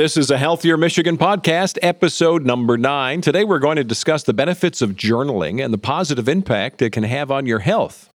This is a Healthier Michigan podcast, episode number nine. Today we're going to discuss the benefits of journaling and the positive impact it can have on your health.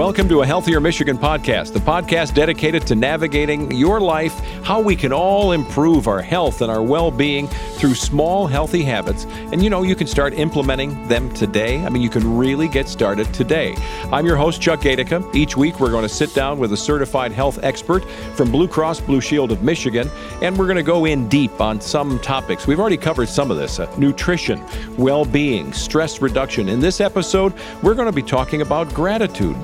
Welcome to a Healthier Michigan podcast, the podcast dedicated to navigating your life, how we can all improve our health and our well being through small, healthy habits. And you know, you can start implementing them today. I mean, you can really get started today. I'm your host, Chuck Gaidica. Each week, we're going to sit down with a certified health expert from Blue Cross Blue Shield of Michigan, and we're going to go in deep on some topics. We've already covered some of this uh, nutrition, well being, stress reduction. In this episode, we're going to be talking about gratitude,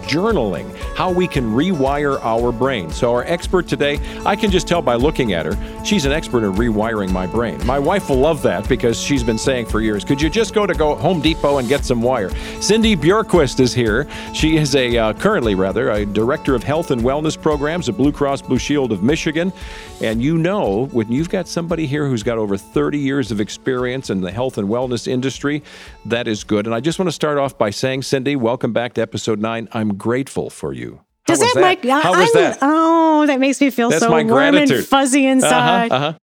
how we can rewire our brain. So, our expert today, I can just tell by looking at her, she's an expert in rewiring my brain. My wife will love that because she's been saying for years, could you just go to go Home Depot and get some wire? Cindy Bjorkquist is here. She is a uh, currently rather a director of health and wellness programs at Blue Cross Blue Shield of Michigan. And you know, when you've got somebody here who's got over 30 years of experience in the health and wellness industry, that is good. And I just want to start off by saying, Cindy, welcome back to episode nine. I'm grateful for you. How Does was that, make How I'm, was that? Oh, that makes me feel That's so warm gratitude. and fuzzy inside. Uh-huh, uh-huh.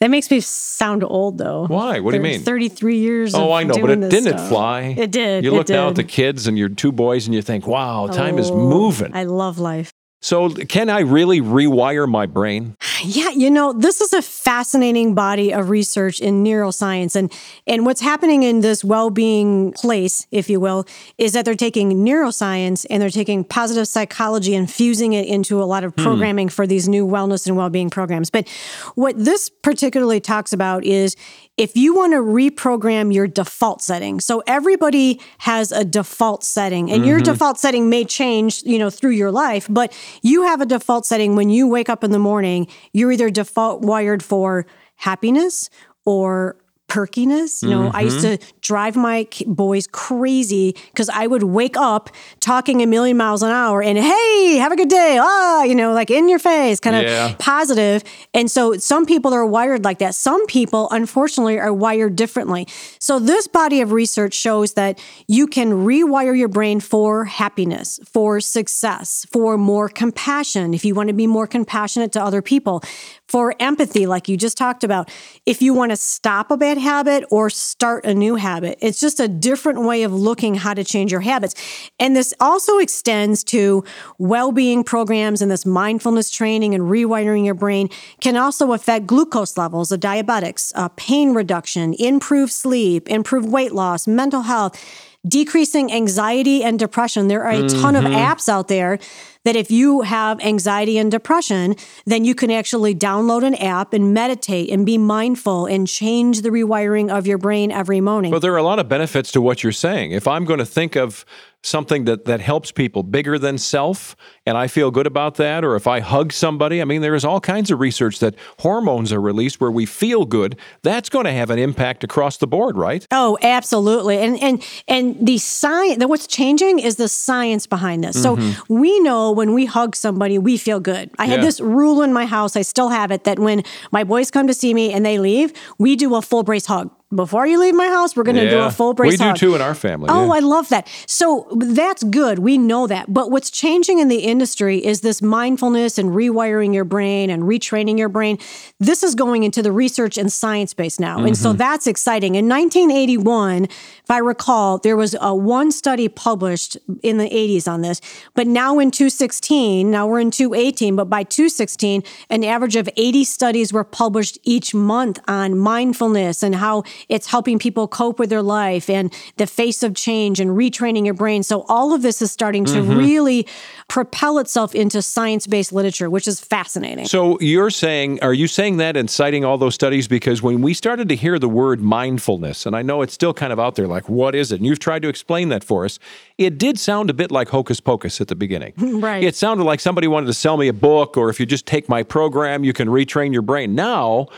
That makes me sound old though. Why? What do you mean? 33 years old? Oh, I know, but it didn't stuff. fly? It did. You look down at the kids and your two boys and you think, wow, time is Oh, moving. I love life. So, can I really rewire my brain? Yeah, you know, this is a fascinating body of research in neuroscience and and what's happening in this well-being place, if you will, is that they're taking neuroscience and they're taking positive psychology and fusing it into a lot of hmm. programming for these new wellness and well-being programs. But what this particularly talks about is if you want to reprogram your default setting. So everybody has a default setting and your mm-hmm. default setting may change, you know, through your life, but you have a default setting when you wake up in the morning, you're either default wired for happiness or perkiness. You know, I used to drive my boys crazy because I would wake up talking a million miles an hour and hey, have a good day. Ah, you know, like in your face, kind of Yeah. positive. And so some people are wired like that. Some people, unfortunately, are wired differently. So this body of research shows that you can rewire your brain for happiness, for success, for more compassion. If you want to be more compassionate to other people, for empathy, like you just talked about. If you want to stop a bad habit or start a new habit, it's just a different way of looking how to change your habits. And this also extends to well being programs and this mindfulness training and rewiring your brain can also affect glucose levels of diabetics, uh, pain reduction, improved sleep, improved weight loss, mental health. Decreasing anxiety and depression. There are a ton of apps out there that if you have anxiety and depression, then you can actually download an app and meditate and be mindful and change the rewiring of your brain every morning. But there are a lot of benefits to what you're saying. If I'm going to think of something that, that helps people bigger than self, and I feel good about that, or if I hug somebody, I mean, there is all kinds of research that hormones are released where we feel good. That's going to have an impact across the board, right? Oh, absolutely. And and and the science that what's changing is the science behind this. So mm-hmm. we know when we hug somebody, we feel good. I had this rule in my house, I still have it that when my boys come to see me and they leave, we do a full brace hug. Before you leave my house, we're going to do a full brace We do hug. too in our family. Oh, yeah. I love that. So that's good. We know that. But what's changing in the industry is this mindfulness and rewiring your brain and retraining your brain. This is going into the research and science base now. And so mm-hmm. that's exciting. In 1981, if I recall, there was a one study published in the 80s on this. But now in 2016, now we're in 2018, but by 2016, an average of 80 studies were published each month on mindfulness and how it's helping people cope with their life and the face of change and retraining your brain. So all of this is starting to mm-hmm. really propel itself into science-based literature, which is fascinating. So you're saying, are you saying that and citing all those studies? Because when we started to hear the word mindfulness, and I know it's still kind of out there, like, what is it? And you've tried to explain that for us. It did sound a bit like hocus pocus at the beginning. Right. It sounded like somebody wanted to sell me a book, or if you just take my program, you can retrain your brain. Now,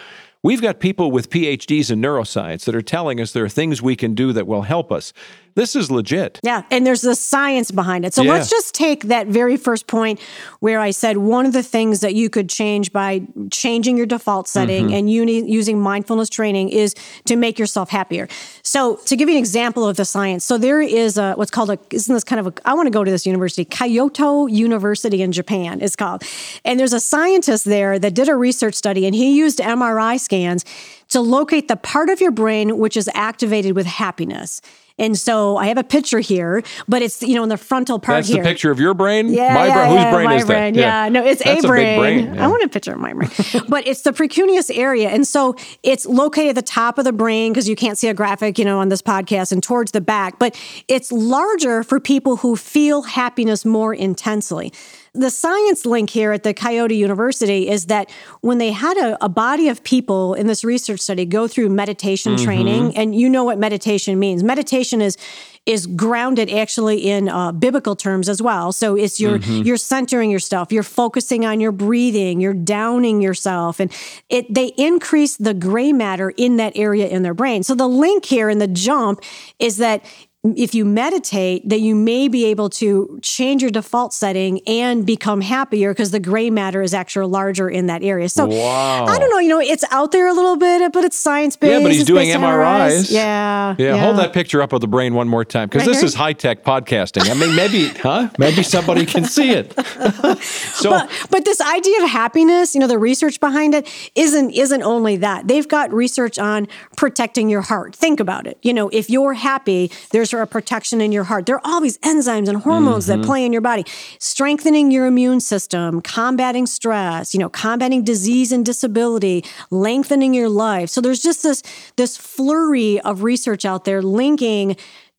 We've got people with PhDs in neuroscience that are telling us there are things we can do that will help us. This is legit. Yeah, and there's the science behind it. So Yeah. let's just take that very first point where I said one of the things that you could change by changing your default setting Mm-hmm. and uni- using mindfulness training is to make yourself happier. So to give you an example of the science, so there is a what's called a isn't this kind of a I want to go to this university, Kyoto University in Japan it's called. And there's a scientist there that did a research study and he used MRI scans to locate the part of your brain which is activated with happiness. And so I have a picture here, but it's you know in the frontal part That's here. the picture of your brain? Yeah, my yeah, brain. yeah, Whose brain my is that? brain. Yeah. no, it's That's a a brain. big brain, yeah. I want a picture of my brain, but it's the precuneus area, and so it's located at the top of the brain because you can't see a graphic, you know, on this podcast, and towards the back. But it's larger for people who feel happiness more intensely. The science link here at the Kyoto University is that when they had a, a body of people in this research study go through meditation Mm-hmm. training, and you know what meditation means. Meditation is is grounded actually in uh, biblical terms as well. So it's you're Mm-hmm. you're centering yourself, you're focusing on your breathing, you're downing yourself, and it they increase the gray matter in that area in their brain. So the link here in the jump is that if you meditate that you may be able to change your default setting and become happier because the gray matter is actually larger in that area so Wow. i don't know you know it's out there a little bit but it's science-based Yeah, but he's doing based on MRIs. yeah Yeah, hold that picture up of the brain one more time because Right this here? is high tech podcasting. I mean, maybe, huh? Maybe somebody can see it. so, but, but this idea of happiness, you know, the research behind it isn't isn't only that. They've got research on protecting your heart. Think about it. You know, if you're happy, there's a protection in your heart. There are all these enzymes and hormones that mm-hmm. play in your body, strengthening your immune system, combating stress, you know, combating disease and disability, lengthening your life. So there's just this this flurry of research out there linking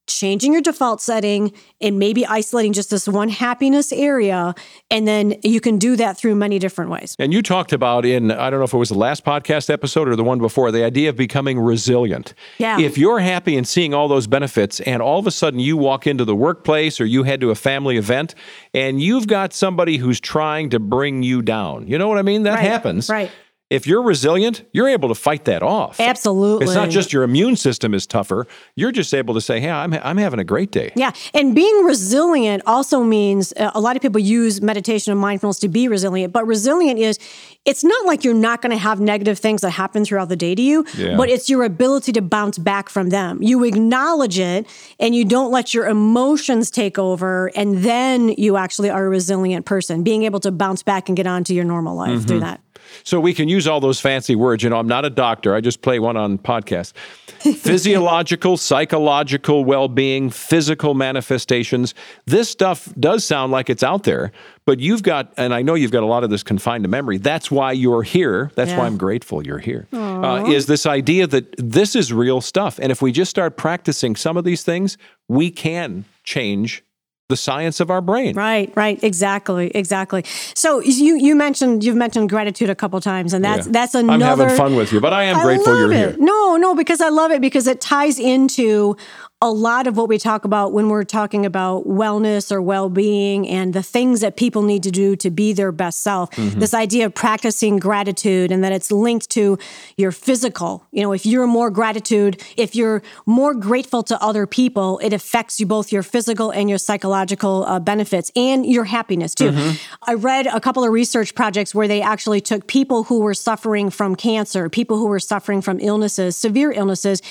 changing your default setting and maybe isolating just this one happiness area. And then you can do that through many different ways. and you talked about in, I don't know if it was the last podcast episode or the one before, the idea of becoming resilient. Yeah. If you're happy and seeing all those benefits, and all of a sudden you walk into the workplace or you head to a family event and you've got somebody who's trying to bring you down, you know what I mean? That Right, happens. right. If you're resilient, you're able to fight that off. Absolutely. It's not just your immune system is tougher. You're just able to say, "Hey, I'm I'm having a great day." Yeah. And being resilient also means uh, a lot of people use meditation and mindfulness to be resilient, but resilient is it's not like you're not going to have negative things that happen throughout the day to you, Yeah. but it's your ability to bounce back from them. You acknowledge it and you don't let your emotions take over. And then you actually are a resilient person, being able to bounce back and get on to your normal life Mm-hmm. through that. So we can use all those fancy words. You know, I'm not a doctor. I just play one on podcast. Physiological, psychological well-being, physical manifestations. This stuff does sound like it's out there, but you've got, and I know you've got a lot of this confined to memory. That's why you're here. That's why I'm grateful you're here. Uh, is this idea that this is real stuff, and if we just start practicing some of these things, we can change the science of our brain. Right, right, exactly, exactly. So you you mentioned you've mentioned gratitude a couple times, and that's Yeah. that's I'm another. having fun with you, but I am I grateful love you're it. here. No, no, because I love it because it ties into a lot of what we talk about when we're talking about wellness or well-being and the things that people need to do to be their best self. Mm-hmm. This idea of practicing gratitude and that it's linked to your physical. You know, if you're more gratitude, if you're more grateful to other people, it affects you both your physical and your psychological uh, benefits and your happiness too. Mm-hmm. I read a couple of research projects where they actually took people who were suffering from cancer, people who were suffering from illnesses, severe illnesses,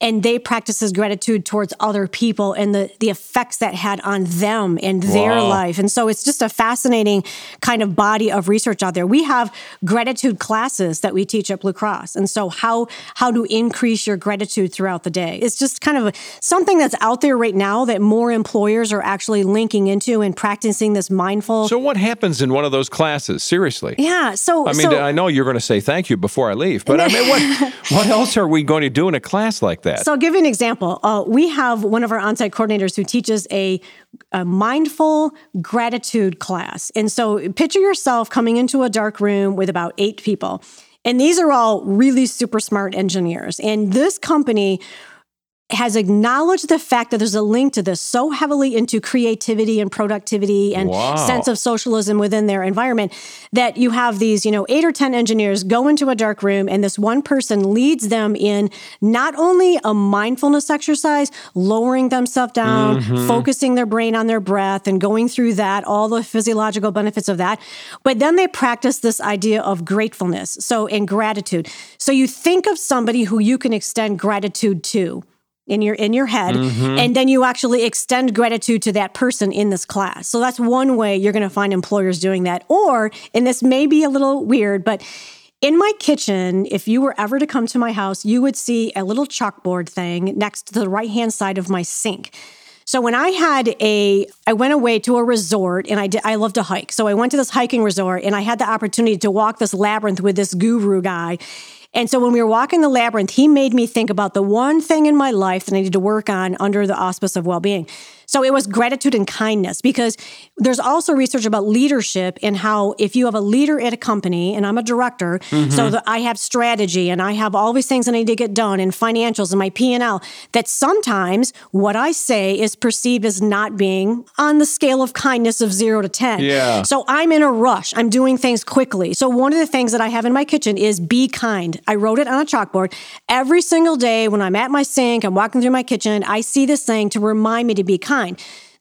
and they practices gratitude towards other people and the the effects that had on them and their Wow. life. And so it's just a fascinating kind of body of research out there. We have gratitude classes that we teach at Blue Cross. And so how how to increase your gratitude throughout the day. It's just kind of something that's out there right now that more employers are actually linking into and practicing this mindful So what happens in one of those classes? Seriously. yeah. So I mean, so, I know you're going to say thank you before I leave, but I mean, what what else are we going to do in a class like that? So I'll give you an example. Uh, we have one of our on-site coordinators who teaches a, a mindful gratitude class. And so picture yourself coming into a dark room with about eight people. And these are all really super smart engineers. And this company has acknowledged the fact that there's a link to this so heavily into creativity and productivity and Wow. sense of socialism within their environment that you have these, you know, eight or 10 engineers go into a dark room and this one person leads them in not only a mindfulness exercise, lowering themselves down, mm-hmm. focusing their brain on their breath and going through that, all the physiological benefits of that, but then they practice this idea of gratefulness. So, in gratitude. So, you think of somebody who you can extend gratitude to in your in your head mm-hmm. and then you actually extend gratitude to that person in this class so that's one way you're going to find employers doing that or and this may be a little weird but in my kitchen if you were ever to come to my house you would see a little chalkboard thing next to the right hand side of my sink so when I had a, I went away to a resort and I did, I love to hike. So I went to this hiking resort and I had the opportunity to walk this labyrinth with this guru guy. And so when we were walking the labyrinth, he made me think about the one thing in my life that I needed to work on under the auspice of well-being. So it was gratitude and kindness because there's also research about leadership and how if you have a leader at a company and I'm a director, so mm-hmm. that I have strategy and I have all these things that I need to get done and financials and my P&L, that sometimes what I say is perceived as not being on the scale of kindness of 0 to 10. Yeah. So I'm in a rush. I'm doing things quickly. So one of the things that I have in my kitchen is be kind. I wrote it on a chalkboard. Every single day when I'm at my sink, I'm walking through my kitchen, I see this thing to remind me to be kind.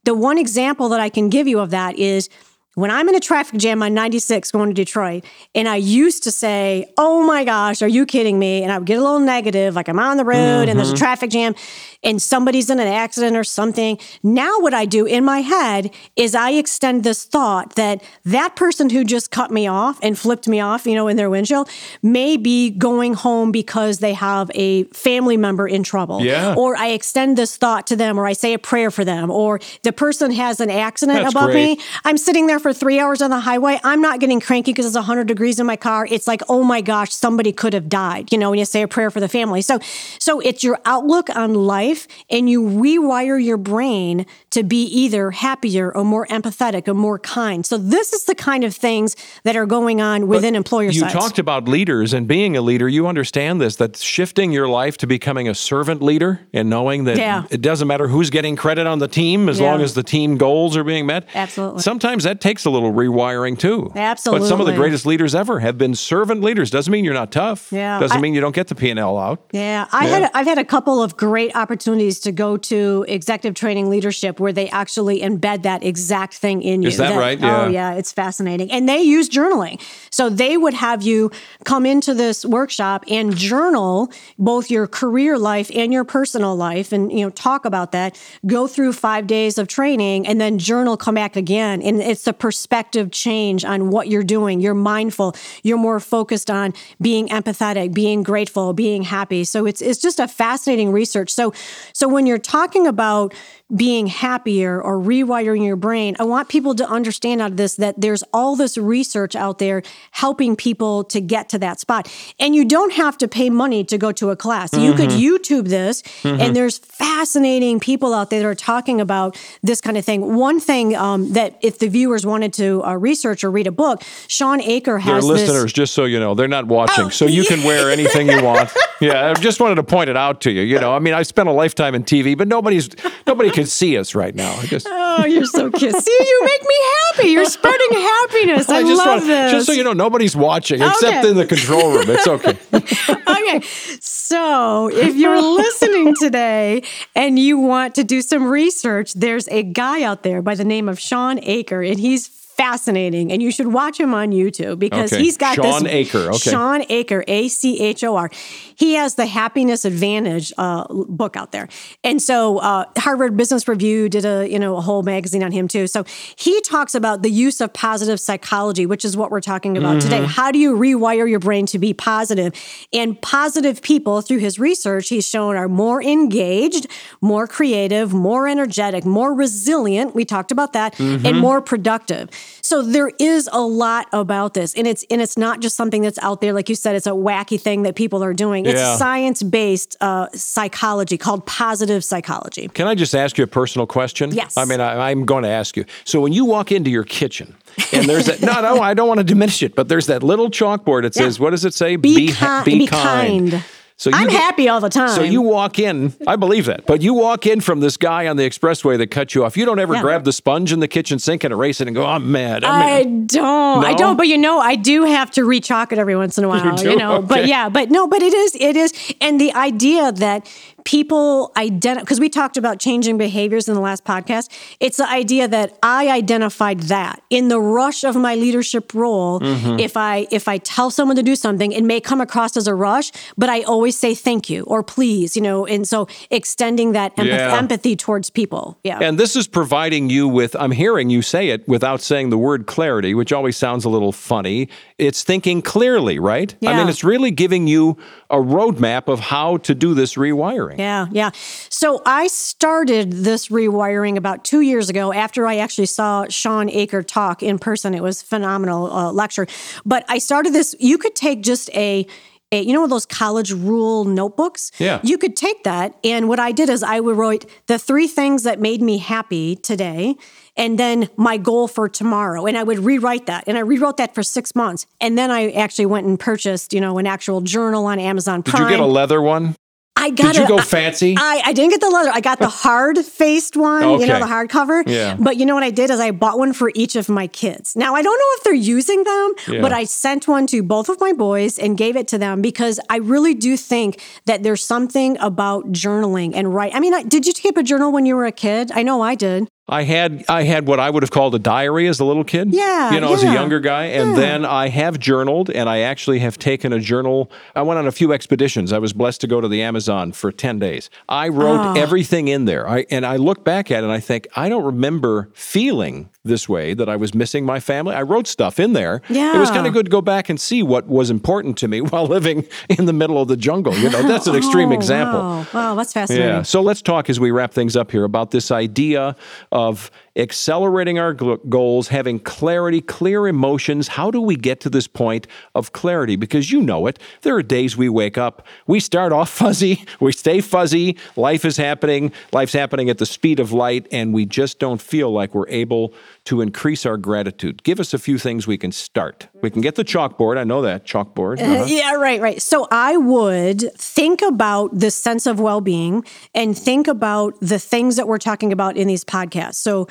The one example that I can give you of that is when I'm in a traffic jam on 96 going to Detroit, and I used to say, Oh my gosh, are you kidding me? And I would get a little negative, like I'm on the road and there's a mm-hmm. traffic jam and somebody's in an accident or something. Now, what I do in my head is I extend this thought that that person who just cut me off and flipped me off, you know, in their windshield may be going home because they have a family member in trouble. Yeah. Or I extend this thought to them, or I say a prayer for them, or the person has an accident That's above great. me. I'm sitting there for three hours on the highway. I'm not getting cranky because it's 100 degrees in my car. It's like, oh my gosh, somebody could have died. You know, when you say a prayer for the family. So, so it's your outlook on life, and you rewire your brain to be either happier or more empathetic or more kind. So this is the kind of things that are going on within employer You sites. talked about leaders and being a leader. You understand this that shifting your life to becoming a servant leader and knowing that Yeah. it doesn't matter who's getting credit on the team as Yeah. long as the team goals are being met. Absolutely. Sometimes that takes a little rewiring too. Absolutely. But some of the greatest leaders ever have been servant leaders. Doesn't mean you're not tough. Yeah. Doesn't I- mean you don't get the P and L out. Yeah, I Yeah. had I've had a couple of great opportunities to go to executive training leadership where they actually embed that exact thing in you. Is that right? Oh, yeah. Oh yeah, it's fascinating. And they use journaling. So they would have you come into this workshop and journal both your career life and your personal life and you know talk about that, go through 5 days of training and then journal come back again and it's the perspective change on what you're doing. You're mindful, you're more focused on being empathetic, being grateful, being happy. So it's it's just a fascinating research. So so when you're talking about being happier or rewiring your brain, I want people to understand out of this that there's all this research out there helping people to get to that spot. And you don't have to pay money to go to a class. You could YouTube this, and there's fascinating people out there that are talking about this kind of thing. One thing um, that if the viewers wanted to uh, research or read a book, Shawn Achor has listeners, this. just so you know, they're not watching, Oh, so you can wear anything you want. Yeah, I just wanted to point it out to you. You know, I mean, I spent a lifetime in TV, but nobody's nobody can see us right now. I just, Oh, you're so cute. See, you make me happy. You're spreading happiness. I, just love want- this. just so you know, nobody's watching except Okay. in the control room. It's okay. okay. So, if you're listening today and you want to do some research, there's a guy out there by the name of Shawn Achor, and he's fascinating. And you should watch him on YouTube because Okay. he's got Shawn this. Achor, okay. Shawn Achor, A C H O R. He has the Happiness Advantage uh, book out there, and so uh, Harvard Business Review did a you know a whole magazine on him too. So he talks about the use of positive psychology, which is what we're talking about today. How do you rewire your brain to be positive? And positive people, through his research, he's shown are more engaged, more creative, more energetic, more resilient. We talked about that, and more productive. So there is a lot about this, and it's and it's not just something that's out there, like you said. It's a wacky thing that people are doing. It's Yeah. science based uh, psychology called positive psychology. Can I just ask you a personal question? Yes. I mean, I, I'm going to ask you. So when you walk into your kitchen and there's that, no, no, I don't want to diminish it, but there's that little chalkboard. It says, what does it say? Be ha- ki- be kind. So you I'm get- happy all the time. So you walk in, I believe that, but you walk in from this guy on the expressway that cut you off. You don't ever Yeah. grab the sponge in the kitchen sink and erase it and go, I'm mad. I'm I mad. don't. I don't. But you know, I do have to rechalk it every once in a while. do? know. But yeah. But no. But it is. It is. And the idea that people identify because we talked about changing behaviors in the last podcast. It's the idea that I identified that in the rush of my leadership role. Mm-hmm. If I if I tell someone to do something, it may come across as a rush, but I always say thank you or please. You know. And so extending that empath- Yeah. empathy towards people. Yeah. And this is providing you with, I'm hearing you say it without saying the word clarity, which always sounds a little funny. It's thinking clearly, right? Yeah. I mean, it's really giving you a roadmap of how to do this rewiring. Yeah, yeah. So I started this rewiring about two years ago after I actually saw Shawn Achor talk in person. It was a phenomenal uh, lecture. But I started this. You could take just a a, you know those college rule notebooks? Yeah. You could take that. And what I did is I would write the three things that made me happy today and then my goal for tomorrow. And I would rewrite that. And I rewrote that for six months. And then I actually went and purchased, you know, an actual journal on Amazon Did you get a leather one? I got Did you it. go I- fancy? I, I didn't get the leather. I got the hard faced one, Okay. you know, the hardcover. Yeah. But you know what I did is I bought one for each of my kids. Now I don't know if they're using them, Yeah. but I sent one to both of my boys and gave it to them because I really do think that there's something about journaling and write. I mean, I, did you keep a journal when you were a kid? I know I did. I had I had what I would have called a diary as a little kid. Yeah, You know, as a younger guy. And yeah. then I have journaled and I actually have taken a journal. I went on a few expeditions. I was blessed to go to the Amazon for 10 days. I wrote Oh. everything in there. I and I look back at it and I think, I don't remember feeling this way that I was missing my family. I wrote stuff in there. Yeah. It was kind of good to go back and see what was important to me while living in the middle of the jungle. You know, that's an oh, extreme Oh, example. Wow, wow that's fascinating. Yeah. So let's talk as we wrap things up here about this idea of accelerating our goals, having clarity, clear emotions. How do we get to this point of clarity? Because you know it. There are days we wake up, we start off fuzzy, we stay fuzzy, life is happening, life's happening at the speed of light, and we just don't feel like we're able to increase our gratitude. Give us a few things we can start. We can get the chalkboard. I know that chalkboard. Uh-huh. Yeah, right, right. So I would think about the sense of well being and think about the things that we're talking about in these podcasts. So,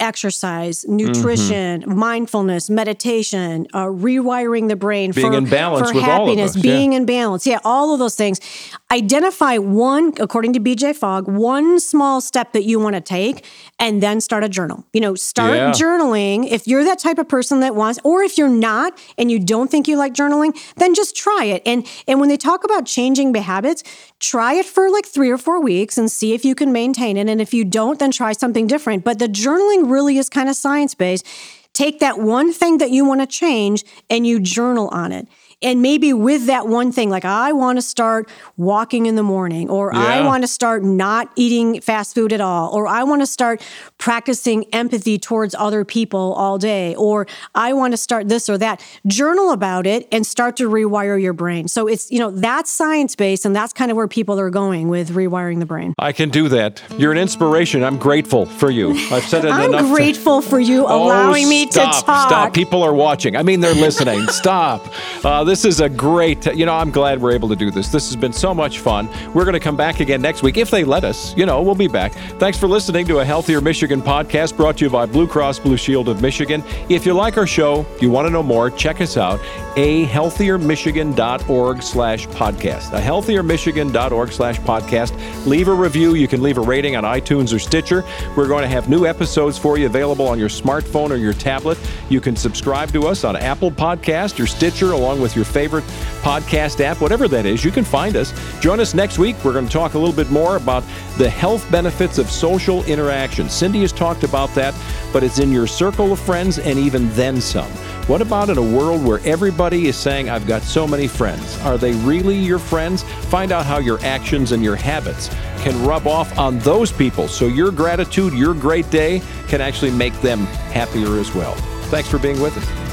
exercise, nutrition, Mm-hmm. mindfulness, meditation, uh, rewiring the brain Being for, in balance for with all of happiness, us, yeah. being in balance. Yeah, all of those things. Identify one, according to BJ Fogg, one small step that you want to take and then start a journal. You know, start Yeah. journaling. If you're that type of person that wants, or if you're not and you don't think you like journaling, then just try it. And and when they talk about changing habits, try it for like three or four weeks and see if you can maintain it. And if you don't, then try something different. But the journaling really is kind of science based. Take that one thing that you want to change and you journal on it. And maybe with that one thing, like I want to start walking in the morning, or I want to start not eating fast food at all, or I want to start practicing empathy towards other people all day, or I want to start this or that. Journal about it and start to rewire your brain. So it's, you know, that's science based, and that's kind of where people are going with rewiring the brain. I can do that. You're an inspiration. I'm grateful for you. I've said it I'm enough. to- grateful for you allowing oh, me to talk. Stop. People are watching. I mean, they're listening. stop. Uh, this is a great, you know, I'm glad we're able to do this. This has been so much fun. We're going to come back again next week if they let us. You know, we'll be back. Thanks for listening to a Healthier Michigan podcast brought to you by Blue Cross Blue Shield of Michigan. If you like our show, you want to know more, check us out. A healthiermichigan.org slash podcast. A healthiermichigan.org slash podcast. Leave a review. You can leave a rating on iTunes or Stitcher. We're going to have new episodes for you available on your smartphone or your tablet. You can subscribe to us on Apple Podcast or Stitcher along with your favorite podcast app, whatever that is. You can find us. Join us next week. We're going to talk a little bit more about the health benefits of social interaction. Cindy has talked about that, but it's in your circle of friends and even then some. What about in a world where everybody is saying, I've got so many friends? Are they really your friends? Find out how your actions and your habits can rub off on those people so your gratitude, your great day can actually make them happier as well. Thanks for being with us.